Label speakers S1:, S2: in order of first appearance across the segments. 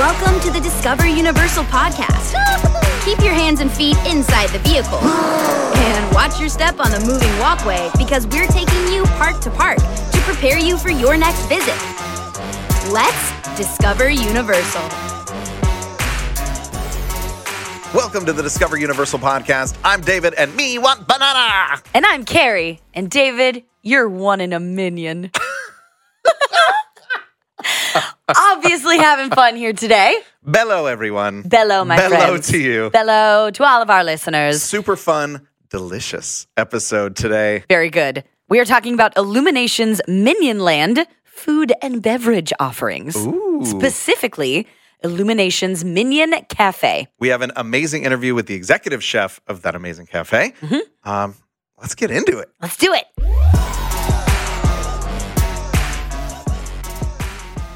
S1: Welcome to the Discover Universal podcast. Keep your hands and feet inside the vehicle. And watch your step on the moving walkway because we're taking you park to park to prepare you for your next visit. Let's discover Universal.
S2: Welcome to the Discover Universal podcast. I'm David, and me want banana.
S3: And I'm Kari. And David, you're one in a minion. Obviously having fun here today.
S2: Bello, everyone.
S3: Bello, my friend.
S2: Bello
S3: friends.
S2: to you.
S3: Bello to all of our listeners.
S2: Super fun, delicious episode today.
S3: Very good. We are talking about Illumination's Minion Land food and beverage offerings.
S2: Ooh.
S3: Specifically, Illumination's Minion Cafe.
S2: We have an amazing interview with the executive chef of that amazing cafe.
S3: Mm-hmm.
S2: Um, let's get into it.
S3: Let's do it.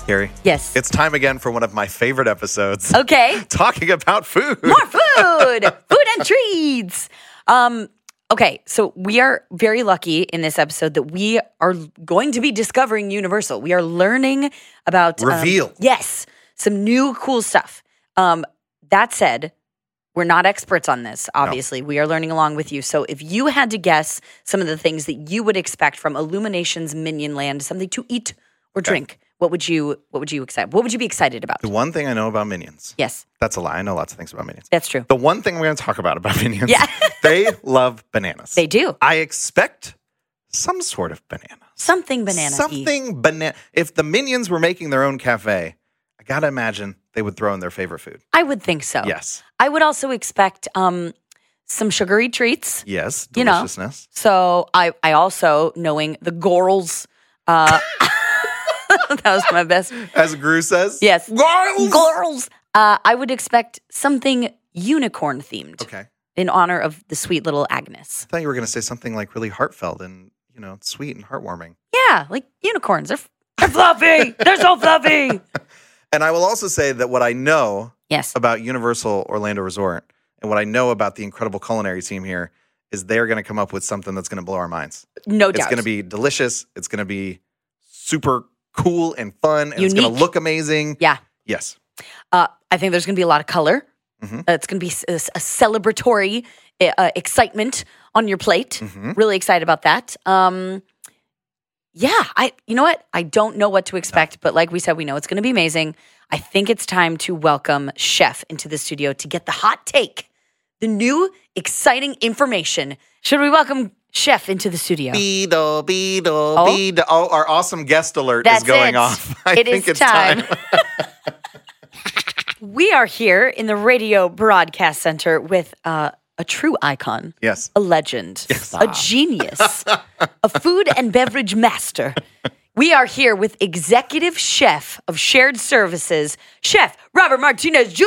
S2: Kari,
S3: Yes.
S2: it's time again for one of my favorite episodes.
S3: Okay.
S2: Talking about food.
S3: More food, food and treats. Um, okay, so we are very lucky in this episode that we are going to be discovering Universal. We are learning about um,
S2: Reveal.
S3: yes, some new cool stuff. Um, that said, we're not experts on this. Obviously, we are learning along with you. So, if you had to guess some of the things that you would expect from Illumination's Minion Land, something to eat or drink, what would you? What would you excited? What would you be excited about?
S2: The one thing I know about minions.
S3: Yes,
S2: That's a lie. I know lots of things about minions.
S3: that's true.
S2: The one thing we're going to talk about about minions.
S3: Yeah.
S2: they love bananas.
S3: They do
S2: I expect some sort of banana.
S3: something banana.
S2: Something banana. If the minions were making their own cafe, I gotta imagine they would throw in their favorite food.
S3: I would think so.
S2: Yes.
S3: I would also expect um, some sugary treats.
S2: Yes.
S3: You know.
S2: Deliciousness.
S3: So I, I also knowing the Gorals. Uh, that was my best.
S2: As Gru says.
S3: Yes,
S2: Girls!
S3: Gorals. Uh, I would expect something unicorn themed
S2: Okay.
S3: in honor of the sweet little Agnes.
S2: I thought you were gonna say something like really heartfelt and you know sweet and heartwarming.
S3: Yeah, like unicorns. They're, they're fluffy. They're so fluffy.
S2: And I will also say that what I know
S3: Yes.
S2: about Universal Orlando Resort and what I know about the incredible culinary team here is they're gonna come up with something that's gonna blow our minds.
S3: No
S2: It's
S3: doubt.
S2: It's going to be delicious. It's going to be super cool and fun. And it's going to look amazing.
S3: Yeah.
S2: Yes.
S3: Uh, I think there's going to be a lot of color.
S2: Mhm.
S3: Uh, it's going to be a celebratory uh, excitement on your plate.
S2: Mhm.
S3: Really excited about that. Um, yeah, I. You know what? I don't know what to expect, but like we said, we know it's going to be amazing. I think it's time to welcome Chef into the studio to get the hot take, the new exciting information. Should we welcome Chef into the studio?
S2: Beetle, beetle,
S3: Oh.
S2: beetle. Oh, our awesome guest alert
S3: That's
S2: is going
S3: it.
S2: off. I
S3: It
S2: think
S3: is
S2: it's time.
S3: We are here in the Radio Broadcast Center with uh, a true icon.
S2: yes.
S3: a legend, a genius, a food and beverage master. We are here with executive chef of shared services, Chef Robert Martinez Jr.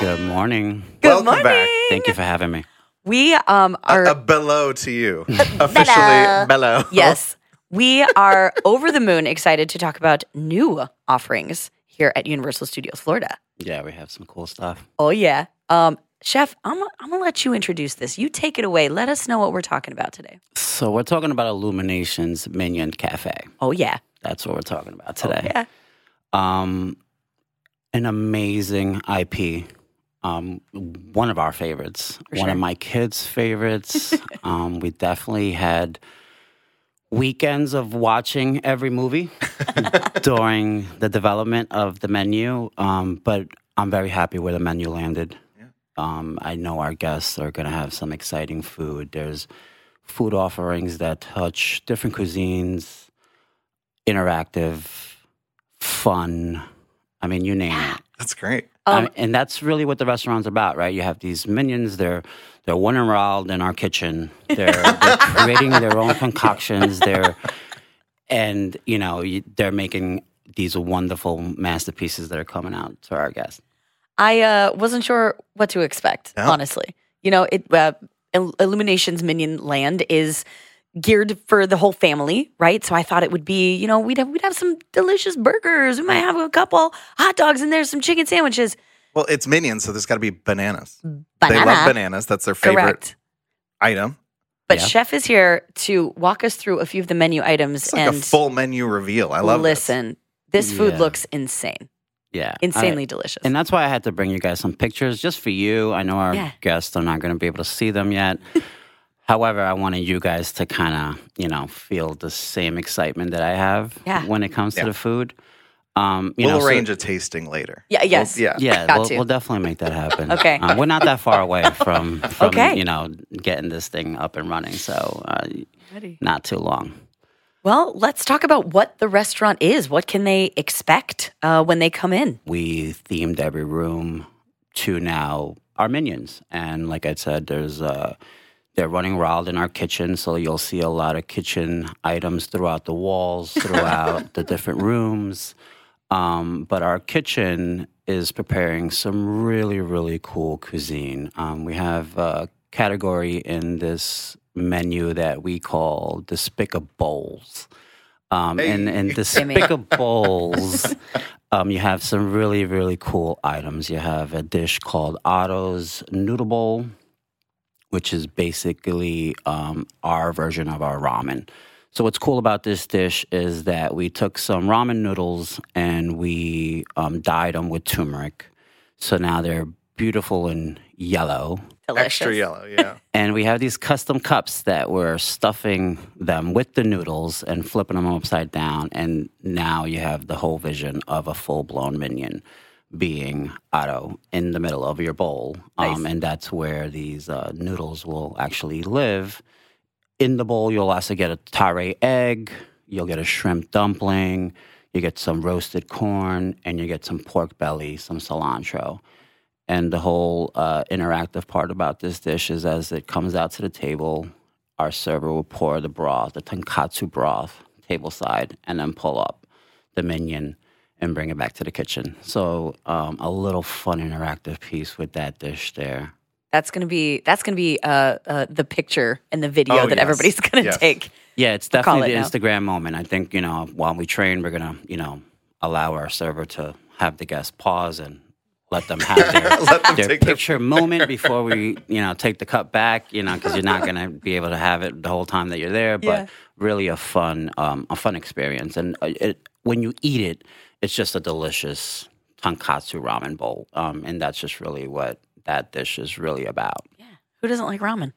S4: Good morning.
S3: Good
S2: Welcome
S3: morning.
S2: back.
S4: Thank you for having me.
S3: We um are
S2: A bello to you. Officially bello.
S3: yes, we are over the moon excited to talk about new offerings here at Universal Studios Florida.
S4: Yeah, we have some cool stuff.
S3: Oh yeah, um, Chef, I'm I'm gonna let you introduce this. You take it away. Let us know what we're talking about today.
S4: So we're talking about Illuminations Minion Cafe.
S3: Oh yeah,
S4: That's what we're talking about today.
S3: yeah.
S4: Um, an amazing IP. Um, one of our favorites.
S3: For
S4: one
S3: sure.
S4: of my kids' favorites. um, we definitely had weekends of watching every movie during the development of the menu. Um, but I'm very happy where the menu landed. Um, I know our guests are going to have some exciting food. There's food offerings that touch different cuisines, interactive, fun. I mean, you name it.
S2: That's great.
S4: I
S3: Um,
S4: mean, and that's really what the restaurant's about, right? You have these minions. They're they're one enrolled in our kitchen. They're, they're creating their own concoctions. They're and you know you- they're making these wonderful masterpieces that are coming out to our guests.
S3: I uh, wasn't sure what to expect,
S2: Yeah.
S3: honestly. You know, it uh, Illuminations Minion Land is geared for the whole family, right? So I thought it would be, you know, we'd have we'd have some delicious burgers. We might have a couple hot dogs in there, some chicken sandwiches.
S2: Well, it's minions, so there's got to be bananas.
S3: Banana,
S2: They love bananas. That's their favorite
S3: correct.
S2: item.
S3: But
S4: Yeah.
S3: Chef is here to walk us through a few of the menu items
S2: It's like
S3: and
S2: a full menu reveal. I love this.
S3: listen. This food
S4: Yeah.
S3: looks insane,
S4: Yeah,
S3: insanely
S4: I-
S3: delicious.
S4: and that's why I had to bring you guys some pictures just for you. I know our
S3: Yeah.
S4: guests are not going to be able to see them yet. However, I wanted you guys to kind of, you know, feel the same excitement that I have
S3: Yeah.
S4: when it comes
S2: Yeah.
S4: to the food. Um, you
S2: we'll
S4: know, so-
S2: arrange a tasting later.
S3: yeah, yes.
S2: yeah.
S4: Yeah, we'll, we'll definitely make that happen.
S3: Okay.
S4: Um, we're not that far away from, from
S3: Okay.
S4: you know, getting this thing up and running. So, uh,
S3: Ready.
S4: not too long.
S3: Well, let's talk about what the restaurant is. What can they expect uh, when they come in?
S4: we themed every room to now our minions. And like I said, there's uh they're running wild in our kitchen, so you'll see a lot of kitchen items throughout the walls, throughout the different rooms. Um, but our kitchen is preparing some really, really cool cuisine. Um, we have a category in this menu that we call Despicables. Um, and, and Despicables, um, you have some really, really cool items. You have a dish called Otto's Noodle Bowl, which is basically um, our version of our ramen. So what's cool about this dish is that we took some ramen noodles and we um, dyed them with turmeric. So now they're beautiful and yellow.
S3: Delicious.
S2: Extra yellow, yeah.
S4: And we have these custom cups that we're stuffing them with the noodles and flipping them upside down. And now you have the whole vision of a full blown minion being Otto in the middle of your bowl. Um, and that's where these uh, noodles will actually live. In the bowl, you'll also get a tare egg, you'll get a shrimp dumpling, you get some roasted corn, and you get some pork belly, some cilantro. And the whole uh, interactive part about this dish is as it comes out to the table, our server will pour the broth, the tonkotsu broth, table side, and then pull up the minion and bring it back to the kitchen. So um, a little fun interactive piece with that dish there.
S3: That's gonna be that's gonna be uh, uh, the picture and the video
S2: Oh,
S3: that
S2: yes.
S3: everybody's gonna
S2: Yes.
S3: take.
S4: Yeah, it's
S3: call
S4: definitely the
S3: it now.
S4: Instagram moment. I think, you know, while we train, we're going to, you know, allow our server to have the guests pause and let them have their,
S2: them
S4: their
S2: take their-
S4: picture moment before we, you know, take the cup back, you know, because you're not going to be able to have it the whole time that you're there. But
S3: Yeah.
S4: really a fun, um, a fun experience. And uh, it, when you eat it, it's just a delicious tonkotsu ramen bowl. Um, and that's just really what that dish is really about. Yeah.
S3: Who doesn't like ramen?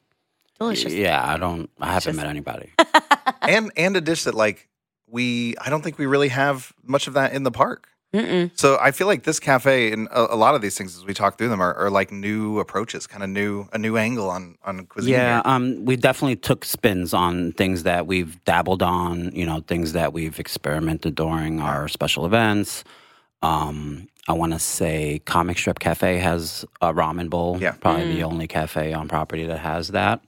S3: Delicious.
S4: Yeah, I don't, I haven't
S3: Just-
S4: met anybody.
S2: and and a dish that like we I don't think we really have much of that in the park.
S3: Mm-mm.
S2: So I feel like this cafe and a, a lot of these things as we talk through them are, are like new approaches, kind of new a new angle on on cuisine.
S4: Yeah, um, we definitely took spins on things that we've dabbled on, you know, things that we've experimented during our special events. Um, I want to say Comic Strip Cafe has a ramen bowl.
S2: Yeah.
S4: Probably the only cafe on property that has that.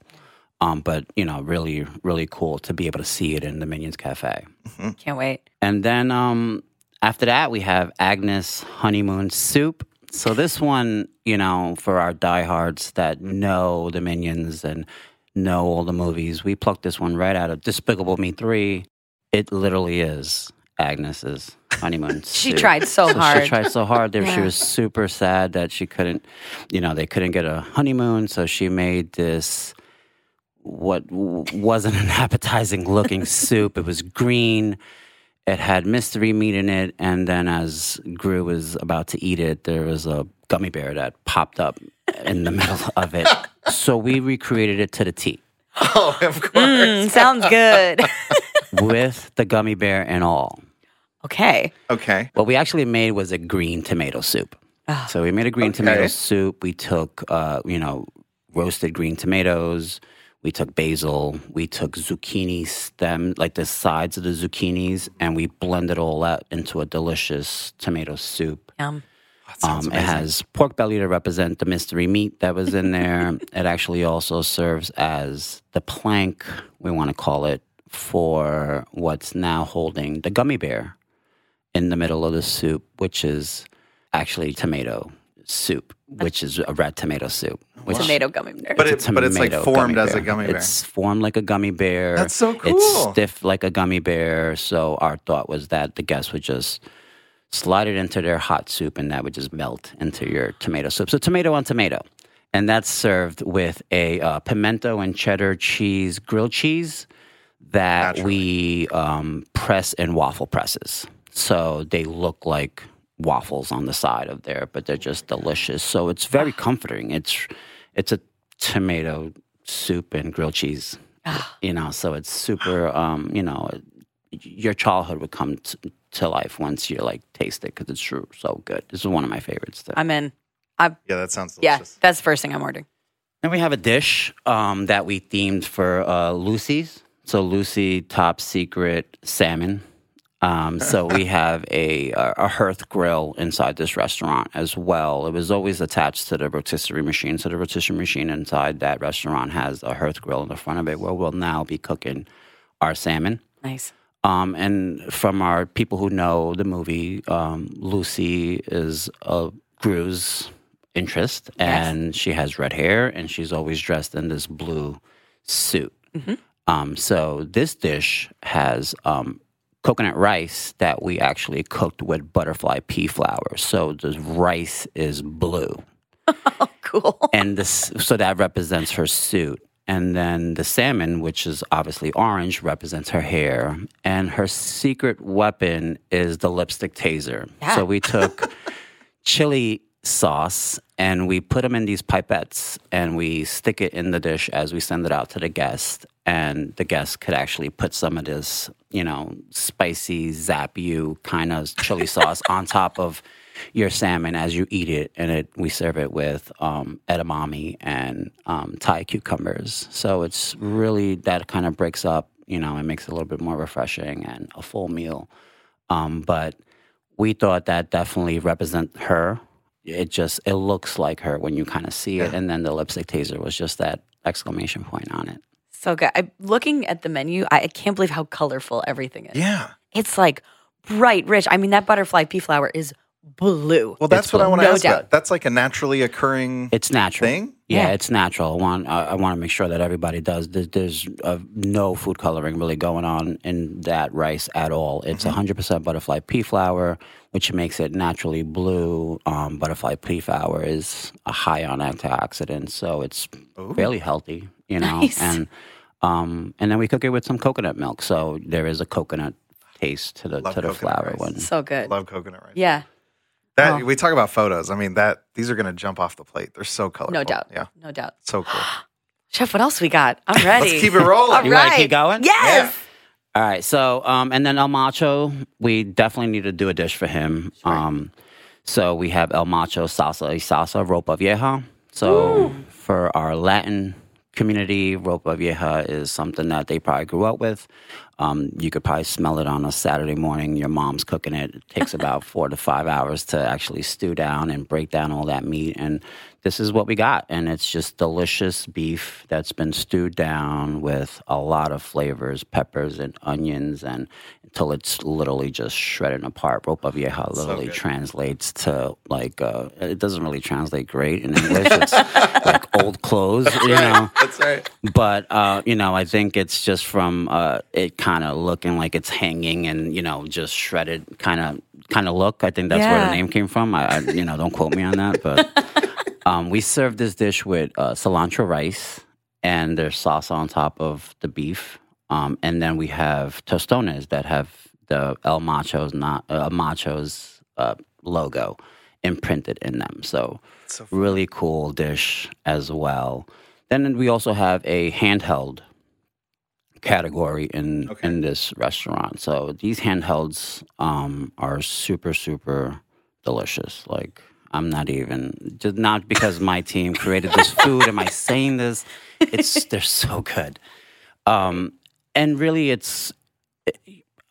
S4: Um, but, you know, really, really cool to be able to see it in the Minions Cafe.
S3: Can't wait.
S4: And then um, after that, we have Agnes Honeymoon Soup. So this one, you know, for our diehards that know the Minions and know all the movies, we plucked this one right out of Despicable Me 3. It literally is Agnes's honeymoon
S3: She tried so
S4: So
S3: hard.
S4: She tried so hard. There, She was super sad that she couldn't, you know, they couldn't get a honeymoon. So she made this what wasn't an appetizing looking soup. It was green. It had mystery meat in it, and then as Gru was about to eat it, there was a gummy bear that popped up in the middle of it. So we recreated it to the T
S2: Oh, of course.
S3: Mm, sounds good.
S4: with the gummy bear and all.
S3: okay.
S2: Okay.
S4: What we actually made was a green tomato soup.
S3: Ah.
S4: So we made a green tomato soup. We took, uh, you know, roasted green tomatoes. We took basil. We took zucchini stem, like the sides of the zucchinis, and we blended all that into a delicious tomato soup.
S3: Yum.
S4: Um, it has pork belly to represent the mystery meat that was in there. it actually also serves as the plank, we want to call it, for what's now holding the gummy bear in the middle of the soup, which is actually tomato soup, which is a red tomato soup. Which
S3: Tomato gummy bear.
S2: But it, but it's like formed as a gummy bear.
S4: It's formed like a gummy bear.
S2: That's so cool.
S4: It's stiff like a gummy bear. So our thought was that the guests would just slide it into their hot soup and that would just melt into your tomato soup. So tomato on tomato. And that's served with a uh, pimento and cheddar cheese grilled cheese that
S2: Naturally.
S4: we um, press in waffle presses. So they look like waffles on the side of there, but they're just delicious. So it's very comforting. It's it's a tomato soup and grilled cheese. You know, so it's super. Um, you know, your childhood would come to, to life once you like taste it because it's true so good. This is one of my favorites. Too.
S3: I'm in.
S2: Yeah, that sounds
S3: Yeah,
S2: delicious.
S3: that's the first thing I'm ordering.
S4: Then we have a dish um, that we themed for uh, Lucy's. So Lucy Top Secret Salmon. Um, so we have a a hearth grill inside this restaurant as well. It was always attached to the rotisserie machine. So the rotisserie machine inside that restaurant has a hearth grill in the front of it where we'll now be cooking our salmon.
S3: Nice.
S4: Um, and from our people who know the movie, um, Lucy is a Gru's interest, and she has red hair, and she's always dressed in this blue suit. Um, so this dish has um, coconut rice that we actually cooked with butterfly pea flower. So the rice is blue oh,
S3: Cool.
S4: and this so that represents her suit and then the salmon which is obviously orange represents her hair and her secret weapon is the lipstick taser
S3: Yeah.
S4: so we took chili sauce and we put them in these pipettes and we stick it in the dish as we send it out to the guest and the guest could actually put some of this you know spicy zap you kind of chili sauce on top of your salmon as you eat it and it we serve it with um, edamame and um, thai cucumbers so it's really that kind of breaks up you know and makes it a little bit more refreshing and a full meal um, but we thought that definitely represent her. It just it looks like her when you kind of see it, and then the lipstick taser was just that exclamation point on it.
S3: So good. I'm looking at the menu. I, I can't believe how colorful everything is.
S2: Yeah.
S3: It's like bright, rich. I mean, that butterfly pea flower is blue.
S2: Well, that's
S4: It's
S2: what I
S4: blue.
S2: want to
S3: No
S2: ask
S3: doubt.
S2: about. That's like a naturally occurring
S4: It's natural.
S2: thing.
S4: Yeah,
S3: Yeah.
S4: it's natural. I want I, I want to make sure that everybody does. There- There's uh, no food coloring really going on in that rice at all. It's 100% butterfly pea flower, which makes it naturally blue. Um, butterfly pea flower is a high on antioxidants, so it's fairly healthy. You know,
S3: Nice.
S4: and um, and then we cook it with some coconut milk, so there is a coconut taste to the
S2: Love
S4: to the
S2: coconut
S4: flour
S2: rice.
S4: one.
S3: So good.
S2: Love coconut rice.
S3: Yeah,
S2: That
S3: Oh.
S2: we talk about photos. I mean, that these are going to jump off the plate. They're so colorful.
S3: no doubt.
S2: Yeah,
S3: No doubt.
S2: so cool.
S3: Chef, what else we got? I'm ready.
S2: Let's keep it rolling.
S3: All
S4: You wanna
S3: right.
S4: keep going?
S3: Yes.
S4: All right. So, um, and then El Macho, we definitely need to do a dish for him. Um, so we have El Macho salsa y salsa ropa vieja. So for our Latin community, ropa vieja is something that they probably grew up with. Um, you could probably smell it on a Saturday morning. Your mom's cooking it. It takes about four to five hours to actually stew down and break down all that meat. And this is what we got. And it's just delicious beef that's been stewed down with a lot of flavors, peppers and onions, and until it's literally just shredded apart. Ropa vieja literally
S2: good.
S4: translates to like, uh, it doesn't really translate great in English. It's like old clothes, you know
S2: That's right.
S4: but uh, you know, I think it's just from uh, it kind of looking like it's hanging and you know just shredded kind of kind of look. I think that's where the name came from. I, I you know don't quote me on that, but um, we served this dish with uh, cilantro rice and there's salsa on top of the beef, um, and then we have tostones that have the El Macho's not uh, Macho's uh, logo imprinted in them. So
S2: So
S4: really cool dish as well. Then we also have a handheld category in
S2: Okay.
S4: in this restaurant. So these handhelds um, are super super delicious. Like I'm not even just not because my team created this food. am I saying this? It's they're so good. Um, and really, it's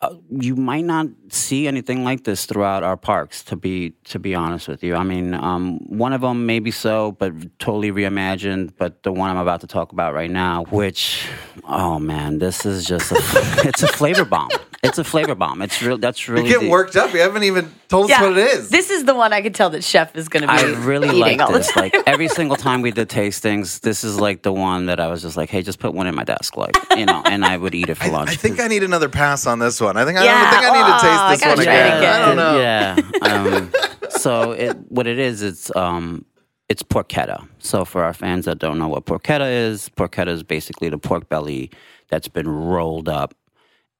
S4: uh, you might not see anything like this throughout our parks. To be to be honest with you, I mean, um, one of them maybe so, but totally reimagined. But the one I'm about to talk about right now, which, oh man, this is just a, it's a flavor bomb. It's a flavor bomb. It's real. That's really
S2: You're getting
S4: the-
S2: worked up. You haven't even told us what it is.
S3: This is the one I could tell that Chef is going to be
S4: I really
S3: eating
S4: like
S3: all
S4: this.
S3: time.
S4: Like every single time we did tastings, this is like the one that I was just like, "Hey, just put one in my desk," like you know, and I would eat it for
S2: I,
S4: lunch.
S2: I think I need another pass on this one. I think I,
S3: Yeah.
S2: don't think I need
S3: Oh,
S2: to taste this
S3: gotta
S2: one
S3: try it
S2: again.
S3: again.
S2: I don't know.
S4: Yeah. Um, so it, what it is, it's um, it's porchetta. So for our fans that don't know what porchetta is, porchetta is basically the pork belly that's been rolled up,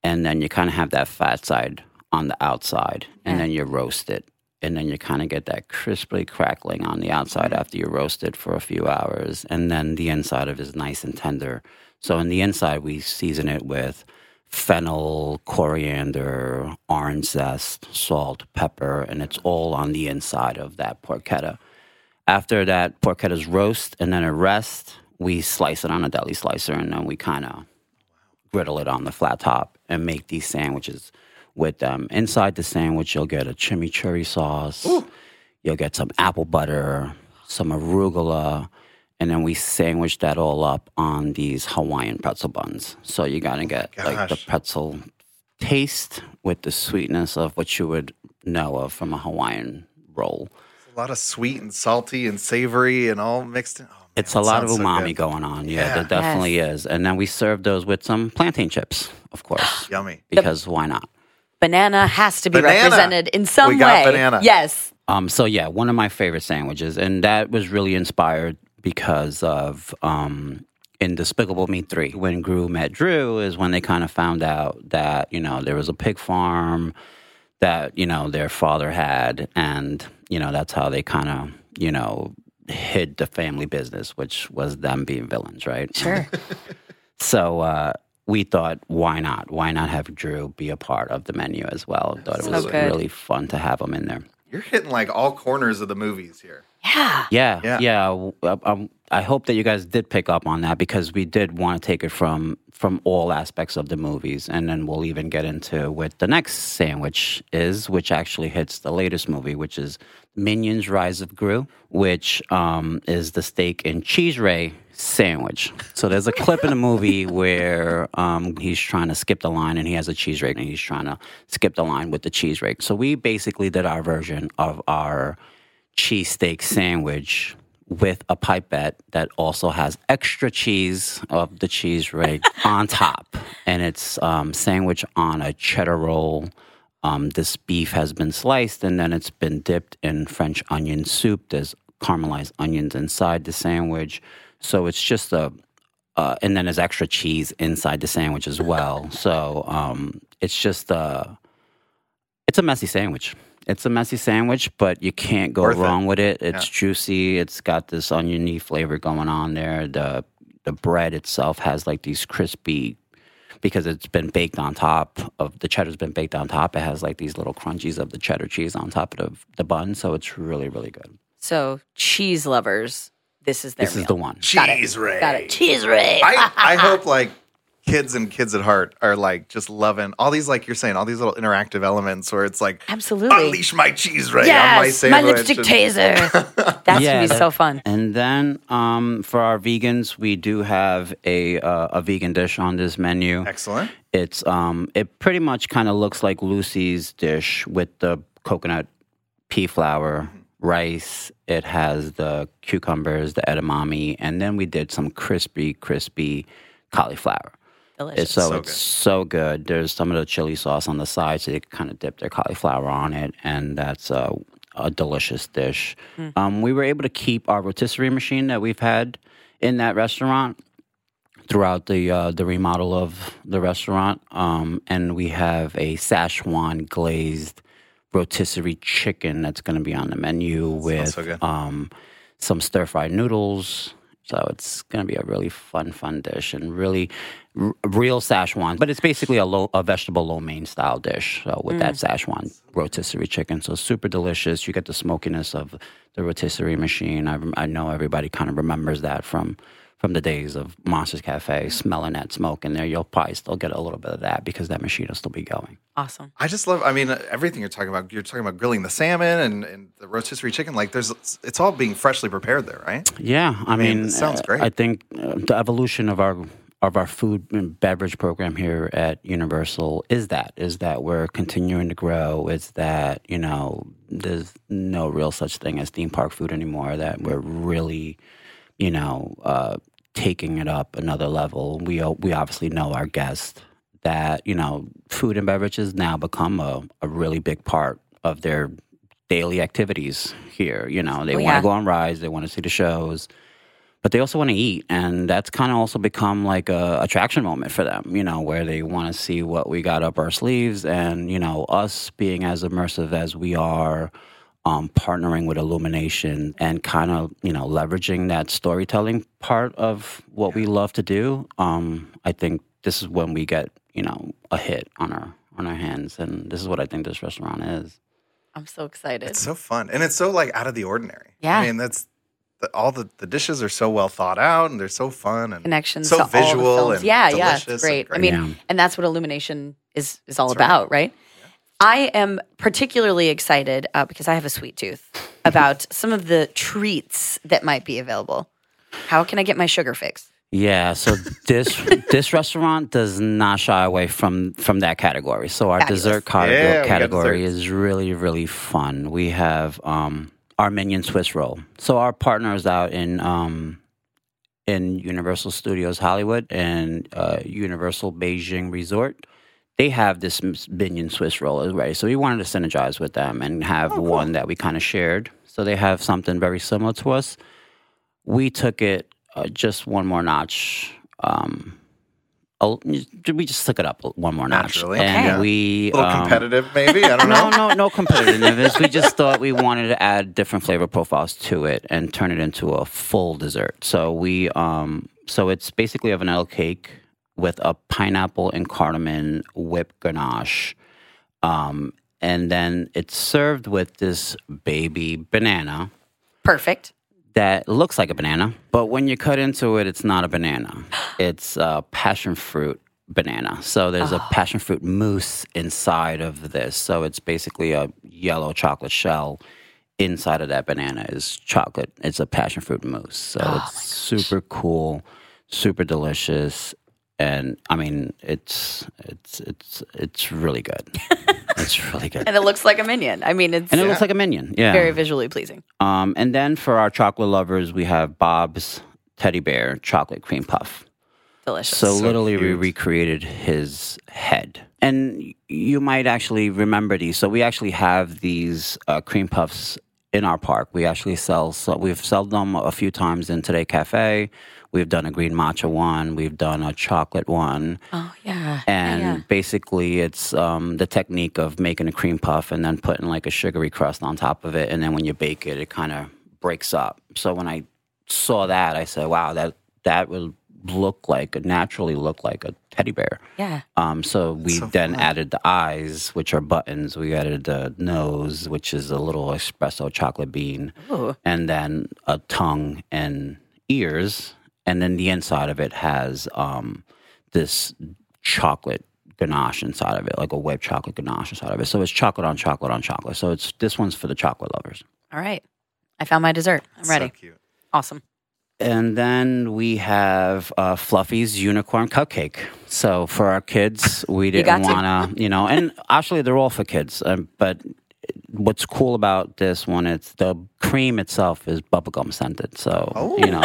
S4: and then you kind of have that fat side on the outside, and then you roast it. And then you kind of get that crisply crackling on the outside mm-hmm. after you roast it for a few hours. And then the inside of it is nice and tender. So in the inside, we season it with fennel, coriander, orange zest, salt, pepper, and it's all on the inside of that porchetta. After that porchetta's roast and then it rests, we slice it on a deli slicer and then we kind of griddle it on the flat top and make these sandwiches with them. Inside the sandwich, you'll get a chimichurri sauce, you'll get some apple butter, some arugula, and then we sandwich that all up on these Hawaiian pretzel buns. So you gotta oh get like the pretzel taste with the sweetness of what you would know of from a Hawaiian roll.
S2: A lot of sweet and salty and savory and all mixed in. Man,
S4: It's a lot of
S2: sounds so
S4: umami going on. Yeah,
S2: Yeah.
S4: there definitely is. And then we serve those with some plantain chips, of course,
S2: Yummy.
S4: because why not?
S3: Banana has to be
S2: Banana.
S3: represented in some
S2: We got
S3: way.
S2: banana.
S3: Yes.
S4: Um, so yeah, one of my favorite sandwiches, and that was really inspired because of um, in Despicable Me Three. When Gru met Drew, is when they kind of found out that you know there was a pig farm that you know their father had, and you know that's how they kind of you know hid the family business, which was them being villains, right?
S3: Sure.
S4: So uh, we thought, why not? Why not have Drew be a part of the menu as well? Thought it was
S3: good.
S4: really fun to have him in there.
S2: You're hitting like all corners of the movies here.
S3: yeah.
S4: Yeah,
S2: Yeah.
S4: yeah. w- uh, um, I hope that you guys did pick up on that because we did want to take it from from all aspects of the movies, and then we'll even get into what the next sandwich is, which actually hits the latest movie, which is Minions: Rise of Gru, which um, is the steak and cheese ray sandwich. So there's a clip in the movie where um, he's trying to skip the line, and he has a cheese rake, and he's trying to skip the line with the cheese rake. So we basically did our version of our cheesesteak sandwich with a pipette that also has extra cheese of the cheese rake on top. And it's um, sandwich on a cheddar roll. Um, this beef has been sliced and then it's been dipped in French onion soup. There's caramelized onions inside the sandwich. So it's just a, uh, and then there's extra cheese inside the sandwich as well. So um, it's just a, it's a messy sandwich. It's a messy sandwich, but you can't go
S2: Worth it.
S4: wrong with it. It's juicy. It's got this oniony flavor going on there. The the bread itself has like these crispy because it's been baked on top of the cheddar's been baked on top. It has like these little crunchies of the cheddar cheese on top of the, the bun, so it's really really good.
S3: So cheese lovers, this is their
S4: This
S3: meal.
S4: is the one.
S3: Got it.
S2: Cheese ray.
S3: Got it. Cheese ray.
S2: I, I hope like kids and kids at heart are like just loving all these like you're saying all these little interactive elements where it's like
S3: Absolutely.
S2: unleash my cheese ray on my
S3: yes,
S2: sandwich.
S3: my lipstick
S2: and-
S3: taser. That's gonna be so fun.
S4: And then um, for our vegans, we do have a uh, a vegan dish on this menu.
S2: Excellent.
S4: It's um it pretty much kind of looks like Lucy's dish with the coconut pea flower, rice. It has the cucumbers, the edamame, and then we did some crispy, crispy cauliflower.
S3: Delicious.
S4: It's so,
S2: So
S4: it's so good. There's some of the chili sauce on the side, so they kind of dip their cauliflower on it, and that's a, a delicious dish. Um, we were able to keep our rotisserie machine that we've had in that restaurant throughout the uh, the remodel of the restaurant, um, and we have a Szechuan glazed rotisserie chicken that's going to be on the menu with
S2: so
S4: um, some stir fried noodles. So it's going to be a really fun, fun dish and really r- real Szechuan. But it's basically a, low, a vegetable lo mein style dish. So with that mm. Szechuan rotisserie chicken, so super delicious. You get the smokiness of the rotisserie machine. I, I know everybody kind of remembers that from from the days of Monsters Cafe, smelling that smoke in there. You'll probably still get a little bit of that because that machine will still be going.
S3: awesome.
S2: I just love. I mean, everything you're talking about. You're talking about grilling the salmon and, and the rotisserie chicken. Like, there's it's all being freshly prepared there, right?
S4: Yeah, I
S2: mean,
S4: mean,
S2: it sounds
S4: uh,
S2: great.
S4: I think uh, the evolution of our of our food and beverage program here at Universal is that is that we're continuing to grow. Is that you know there's no real such thing as theme park food anymore. That we're really you know uh, taking it up another level. We we obviously know our guests that you know food and beverages now become a, a really big part of their daily activities here. You know, they
S3: Oh,
S4: want to
S3: yeah.
S4: go on rides, they want to see the shows. but they also want to eat, and that's kind of also become like a attraction moment for them. You know, where they want to see what we got up our sleeves, and you know, us being as immersive as we are. Um, partnering with Illumination and kind of you know leveraging that storytelling part of what we love to do. Um, I think this is when we get you know a hit on our on our hands, and this is what I think this restaurant is.
S3: I'm so excited.
S2: It's so fun, and it's so like out of the ordinary.
S3: Yeah.
S2: I mean that's the, all the the dishes are so well thought out, and they're so fun and
S3: Connections
S2: so
S3: to all the
S2: visual
S3: films.
S2: and
S3: yeah, yeah,
S2: delicious
S3: it's
S2: and
S3: great. I mean,
S4: Yeah.
S3: and that's what Illumination is is all
S2: That's right.
S3: about, right? I am particularly excited uh, because I have a sweet tooth about some of the treats that might be available. How can I get my sugar fix?
S4: Yeah, so this this restaurant does not shy away from from that category. So our
S3: Fabulous.
S4: dessert cate-
S2: Yeah,
S4: category is really really fun. We have um, our minion Swiss roll. So our partners out in um, in Universal Studios Hollywood and uh, Universal Beijing Resort. They have this minion Swiss roll already, so we wanted to synergize with them and have one that we kind of shared. So they have something very similar to us. We took it uh, just one more notch. Um, we just took it up one more notch,
S2: Naturally,
S4: and
S2: yeah.
S4: we
S2: a little
S4: um,
S2: competitive, maybe. I don't know.
S4: no, no, no competitiveness. we just thought we wanted to add different flavor profiles to it and turn it into a full dessert. So we, um, so it's basically a vanilla cake with a pineapple and cardamom whipped ganache, um, and then it's served with this baby banana
S3: Perfect.
S4: that looks like a banana, but when you cut into it, it's not a banana. It's a passion fruit banana. So there's a passion fruit mousse inside of this. So it's basically a yellow chocolate shell. Inside of that banana is chocolate. It's a passion fruit mousse. So it's super cool, super delicious. And I mean, it's it's it's it's really good. it's really good,
S3: And it looks like a minion. I mean, it's
S4: and it looks like a minion. Yeah,
S3: very visually pleasing.
S4: um, and then for our chocolate lovers, we have Bob's Teddy Bear Chocolate Cream Puff.
S3: Delicious.
S4: So,
S2: So
S4: literally, we recreated his head. And you might actually remember these. So we actually have these uh, cream puffs in our park. We actually sell. So we've sold them a few times in Today Cafe. We've done a green matcha one. We've done a chocolate one.
S3: oh yeah.
S4: And
S3: yeah, yeah.
S4: basically, it's um, the technique of making a cream puff and then putting like a sugary crust on top of it. And then when you bake it, it kind of breaks up. So when I saw that, I said, wow, that, that would look like, naturally look like a teddy bear.
S3: yeah.
S4: Um, so we
S2: so
S4: then
S2: fun.
S4: added the eyes, which are buttons. We added the nose, which is a little espresso chocolate bean,
S3: Ooh.
S4: and then a tongue and ears. And then the inside of it has um, this chocolate ganache inside of it, like a whipped chocolate ganache inside of it. So it's chocolate on chocolate on chocolate. So it's this one's for the chocolate lovers.
S3: All right. I found my dessert. I'm
S2: So
S3: ready.
S2: cute.
S3: Awesome.
S4: And then we have uh, Fluffy's unicorn cupcake. So for our kids, we didn't want to, you know, and actually they're all for kids. Um, but what's cool about this one is the cream itself is bubblegum scented. So,
S2: Oh.
S4: you know,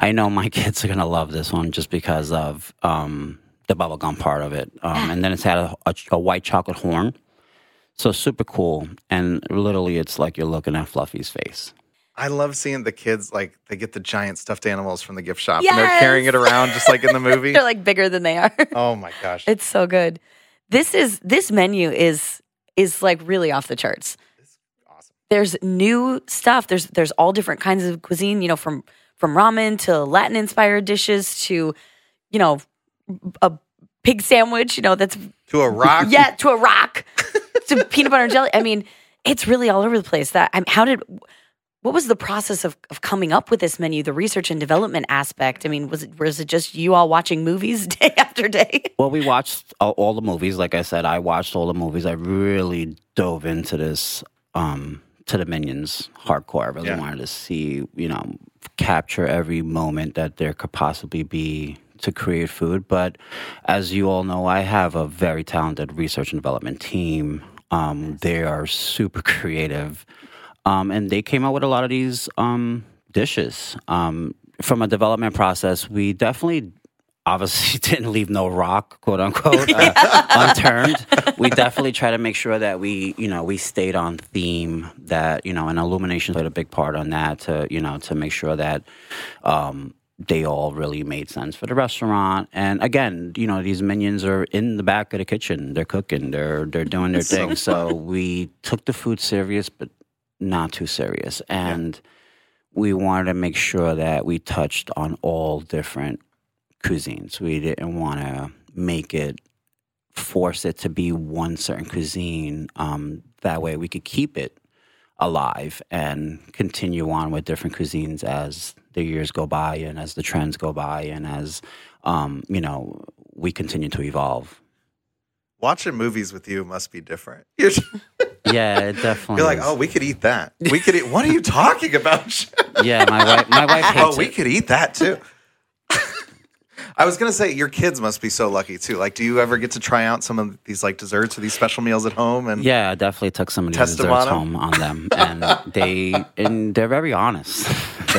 S4: I know my kids are going to love this one just because of um, the bubblegum part of it. Um, and then it's had a, a, a white chocolate horn. So super cool. And literally, it's like you're looking at Fluffy's face.
S2: I love seeing the kids like they get the giant stuffed animals from the gift shop and they're carrying it around just like in the movie.
S3: They're like bigger than they are.
S2: oh my gosh.
S3: it's so good. This is this menu is is like really off the charts.
S2: awesome.
S3: There's new stuff. There's there's all different kinds of cuisine, you know, from from ramen to Latin inspired dishes to, you know, a pig sandwich, you know, that's
S2: To a rock.
S3: yeah, to a rock, to peanut butter and jelly. I mean, it's really all over the place. That I mean, how did what was the process of, of coming up with this menu, the research and development aspect? I mean, was it was it just you all watching movies day after day?
S4: Well, we watched all, all the movies. Like I said, I watched all the movies. I really dove into this, um, to the Minions hardcore. I really
S2: Yeah.
S4: wanted to see, you know, capture every moment that there could possibly be to create food. But as you all know, I have a very talented research and development team. Um, they are super creative. Um, and they came out with a lot of these um, dishes. Um, from a development process, we definitely obviously didn't leave no rock, quote unquote, uh, unturned. We definitely try to make sure that we, you know, we stayed on theme. That you know, and illumination played a big part on that to, you know, to make sure that um, they all really made sense for the restaurant. And again, you know, these minions are in the back of the kitchen. They're cooking. They're they're doing their thing. So we took the food serious, but not too serious. And we wanted to make sure that we touched on all different cuisines. We didn't want to make it force it to be one certain cuisine. Um, that way, we could keep it alive and continue on with different cuisines as the years go by and as the trends go by and as um, you know we continue to evolve.
S2: Watching movies with you must be different. You're,
S4: Yeah, definitely.
S2: you're like, oh, we could eat that. We could eat. What are you talking about?
S4: yeah. My wife, my wife oh, hates
S2: oh, we
S4: it.
S2: could eat that too. I was gonna say your kids must be so lucky too. Like, do you ever get to try out some of these like desserts or these special meals at home? And
S4: Yeah, I definitely took some of the
S2: Test them
S4: desserts home on them, and they and they're very honest.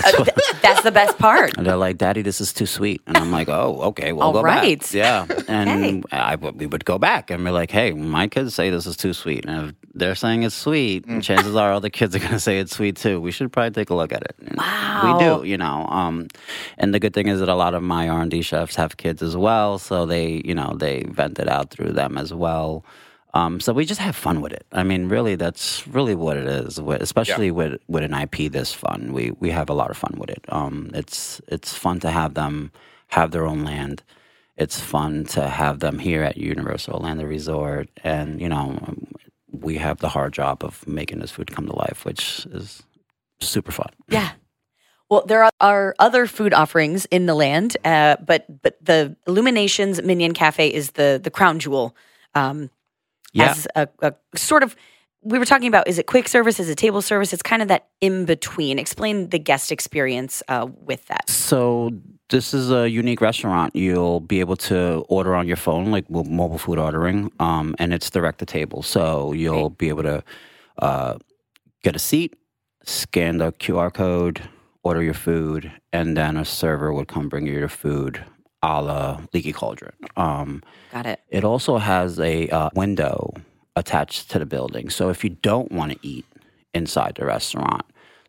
S4: That's
S3: Uh,
S4: what,
S3: that's the best part.
S4: and they're like, "Daddy, this is too sweet," and I'm like, "Oh, okay, we'll
S3: All
S4: go
S3: right.
S4: back." Yeah, and I w- we would go back and be like, "Hey, my kids say this is too sweet, and if they're saying it's sweet,
S3: Mm.
S4: chances are other kids are gonna say it's sweet too. We should probably take a look at it." And
S3: Wow.
S4: we do, you know. Um, and the good thing is that a lot of my R and D chefs have kids as well, so they, you know, they vent it out through them as well. Um, so we just have fun with it. I mean, really, that's really what it is. Especially with with an IP this fun, we we have a lot of fun with it. Um, it's it's fun to have them have their own land. It's fun to have them here at Universal Orlando Resort, and you know, we have the hard job of making this food come to life, which is super fun.
S3: Yeah. Well, there are, are other food offerings in the land, uh, but but the Illuminations Minion Cafe is the the crown jewel. Um,
S4: Yeah.
S3: As a, a sort of, we were talking about is it quick service, is it table service? It's kind of that in between. Explain the guest experience uh, with that.
S4: So this is a unique restaurant. You'll be able to order on your phone, like mo- mobile food ordering, um, and it's direct to table. So you'll be able to uh, get a seat, scan the QR code, order your food, and then a server would come bring you your food, a la Leaky Cauldron. Um,
S3: Got it.
S4: it also has a uh, window attached to the building. So if you don't want to eat inside the restaurant,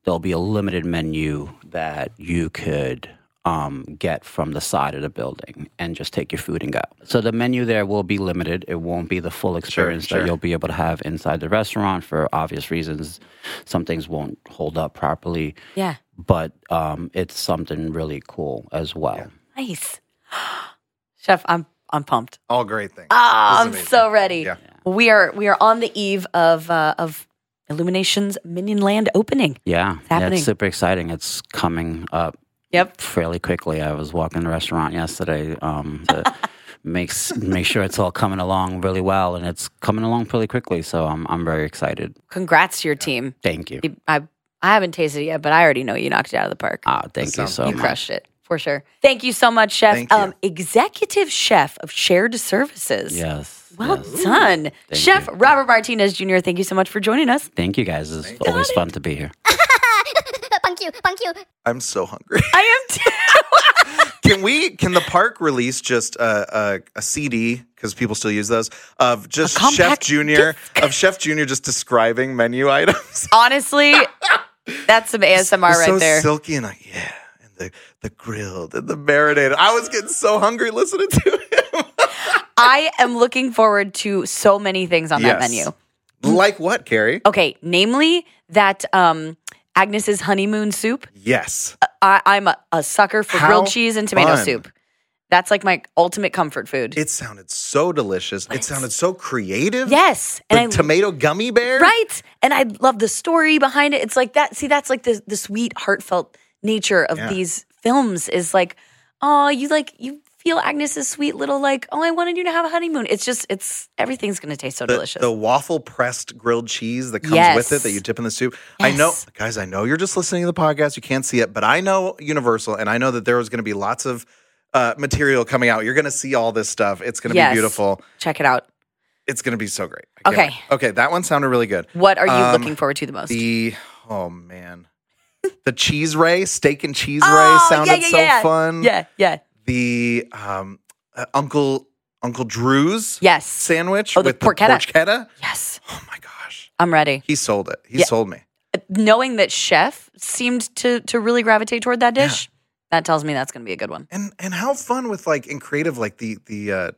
S4: there'll be a limited menu that you could um, get from the side of the building and just take your food and go. So the menu there will be limited. It won't be the full experience
S2: sure.
S4: that you'll be able to have inside the restaurant for obvious reasons. Some things won't hold up properly,
S3: Yeah.
S4: but um, it's something really cool as well.
S3: Nice. Chef, I'm I'm pumped.
S2: all great things.
S3: Oh, I'm so ready.
S2: Yeah.
S3: We are we are on the eve of uh, of Illuminations Minion Land opening.
S4: Yeah, yeah,
S3: happening.
S4: it's super exciting. It's coming up
S3: Yep.
S4: fairly quickly. I was walking the restaurant yesterday um, to make make sure it's all coming along really well, and it's coming along pretty quickly. So I'm I'm very excited.
S3: Congrats to your team.
S4: Thank you.
S3: I I haven't tasted it yet, but I already know you knocked it out of the park.
S4: Ah, thank you
S2: sounds
S4: so
S3: you
S4: much.
S3: crushed it for sure. Thank you so much, Chef.
S2: Thank you.
S3: Um, executive Chef of Shared Services.
S4: Yes.
S3: Well
S4: yes.
S3: done, Chef
S4: you.
S3: Robert Martinez Jr. Thank you so much for joining us.
S4: Thank you guys. It's always fun to be here.
S5: Thank you, thank you.
S2: I'm so hungry.
S3: I am too.
S2: can we? Can the park release just a, a, a CD because people still use those of just Chef
S3: compact
S2: Junior of Chef Junior just describing menu items?
S3: Honestly, that's some ASMR
S2: It's
S3: right
S2: so
S3: there.
S2: silky and like yeah, and the the grilled and the marinated. I was getting so hungry listening to him.
S3: I am looking forward to so many things on that menu.
S2: Like what, Kari?
S3: Okay, namely that um, Agnes's honeymoon soup.
S2: Yes.
S3: I, I'm a, a sucker for
S2: How
S3: grilled cheese and tomato
S2: fun.
S3: soup. That's like my ultimate comfort food.
S2: It sounded so delicious. It sounded so creative.
S3: yes,
S2: The
S3: and I
S2: tomato gummy bear.
S3: right, and I love the story behind it. It's like that. See, that's like the the sweet, heartfelt nature of
S2: Yeah.
S3: these films. Is like, oh, you like you feel Agnes's sweet little like, oh, I wanted you to have a honeymoon. It's just, it's everything's gonna taste so
S2: The,
S3: delicious.
S2: the waffle pressed grilled cheese that comes with it that you dip in the soup. I know, guys, I know you're just listening to the podcast. You can't see it, but I know Universal and I know that there was going to be lots of uh, material coming out. You're going to see all this stuff. It's going to
S3: Yes.
S2: be beautiful.
S3: Check it out.
S2: It's going to be so great.
S3: Okay.
S2: wait. Okay. That one sounded really good.
S3: What are you
S2: Um,
S3: looking forward to the most?
S2: The, oh man. The cheese ray, steak and cheese
S3: Oh,
S2: ray sounded
S3: yeah,
S2: so
S3: yeah.
S2: fun.
S3: yeah, yeah.
S2: the um, uh, Uncle Uncle Drew's
S3: Yes.
S2: sandwich
S3: Oh, the
S2: with
S3: porchetta.
S2: the porchetta.
S3: Yes.
S2: Oh my gosh,
S3: I'm ready.
S2: he sold it. He
S3: Yeah.
S2: sold me.
S3: Knowing that chef seemed to to really gravitate toward that dish, that tells me that's going to be a good one.
S2: And and how fun with like and creative like the the uh,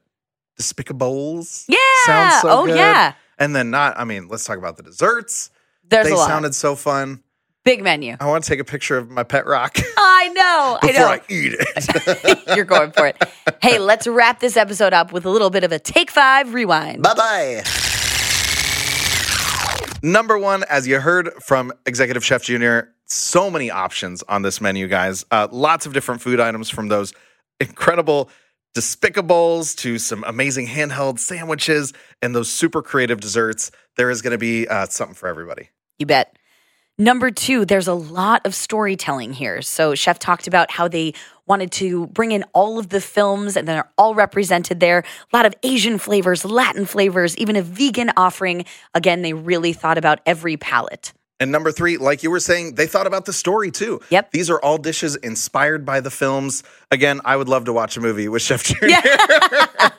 S2: Despicables.
S3: Yeah.
S2: sounds so
S3: oh
S2: good.
S3: yeah.
S2: And then not. I mean, let's talk about the desserts.
S3: There's
S2: they sounded so fun.
S3: Big menu.
S2: I want to take a picture of my pet rock
S3: I know. I
S2: before
S3: know.
S2: I, eat it.
S3: You're going for it. Hey, let's wrap this episode up with a little bit of a take five rewind.
S2: bye bye. Number one, as you heard from Executive Chef Junior, so many options on this menu, guys. Uh, lots of different food items from those incredible despicables to some amazing handheld sandwiches and those super creative desserts. There is going to be uh, something for everybody.
S3: You bet. Number two, there's a lot of storytelling here. So, Chef talked about how they wanted to bring in all of the films and they're all represented there. A lot of Asian flavors, Latin flavors, even a vegan offering. Again, they really thought about every palate.
S2: And number three, like you were saying, they thought about the story too.
S3: Yep.
S2: These are all dishes inspired by the films. Again, I would love to watch a movie with Chef Junior.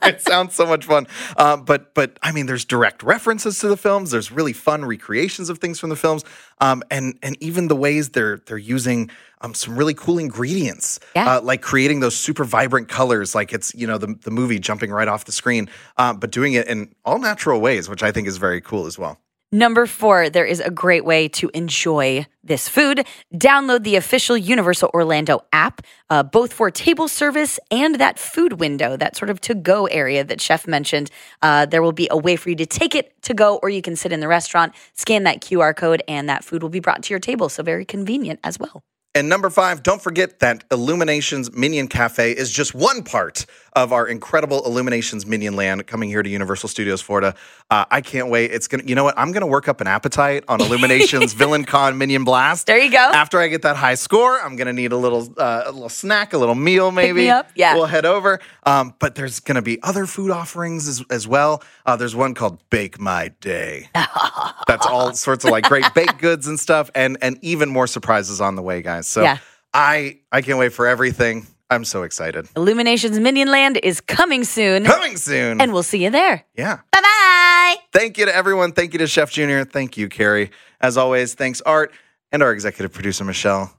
S2: it sounds so much fun. Uh, but but I mean, there's direct references to the films. There's really fun recreations of things from the films, um, and and even the ways they're they're using um, some really cool ingredients,
S3: Yeah.
S2: uh, like creating those super vibrant colors, like it's you know the the movie jumping right off the screen, uh, but doing it in all natural ways, which I think is very cool as well.
S3: Number four, there is a great way to enjoy this food. Download the official Universal Orlando app, uh, both for table service and that food window, that sort of to go area that Chef mentioned. Uh, there will be a way for you to take it to go, or you can sit in the restaurant, scan that QR code, and that food will be brought to your table. So, very convenient as well.
S2: And number five, don't forget that Illuminations Minion Cafe is just one part of our incredible Illuminations Minion Land coming here to Universal Studios Florida. Uh, I can't wait. It's gonna, you know what? I'm gonna work up an appetite on Illuminations Villain Con Minion Blast.
S3: There you go.
S2: After I get that high score, I'm gonna need a little, uh, a little snack, a little meal, maybe.
S3: me up, yeah.
S2: We'll head over. Um, but there's gonna be other food offerings as, as well. Uh, there's one called Bake My Day. That's all sorts of like great baked goods and stuff, and and even more surprises on the way, guys. So
S3: Yeah.
S2: I I can't wait for everything. I'm so excited.
S3: Illuminations Minion Land is coming soon,
S2: Coming soon.
S3: and we'll see you there.
S2: yeah.
S3: Bye bye.
S2: Thank you to everyone. Thank you to Chef Junior. Thank you, Kari. As always, thanks Art and our executive producer Michelle.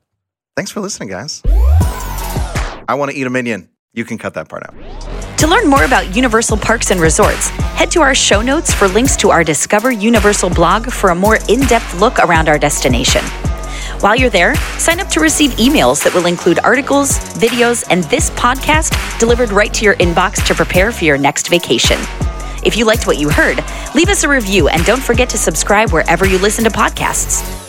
S2: Thanks for listening, guys. I want to eat a minion. You can cut that part out.
S3: To learn more about Universal Parks and Resorts, head to our show notes for links to our Discover Universal blog for a more in depth look around our destination. While you're there, sign up to receive emails that will include articles, videos, and this podcast delivered right to your inbox to prepare for your next vacation. If you liked what you heard, leave us a review and don't forget to subscribe wherever you listen to podcasts.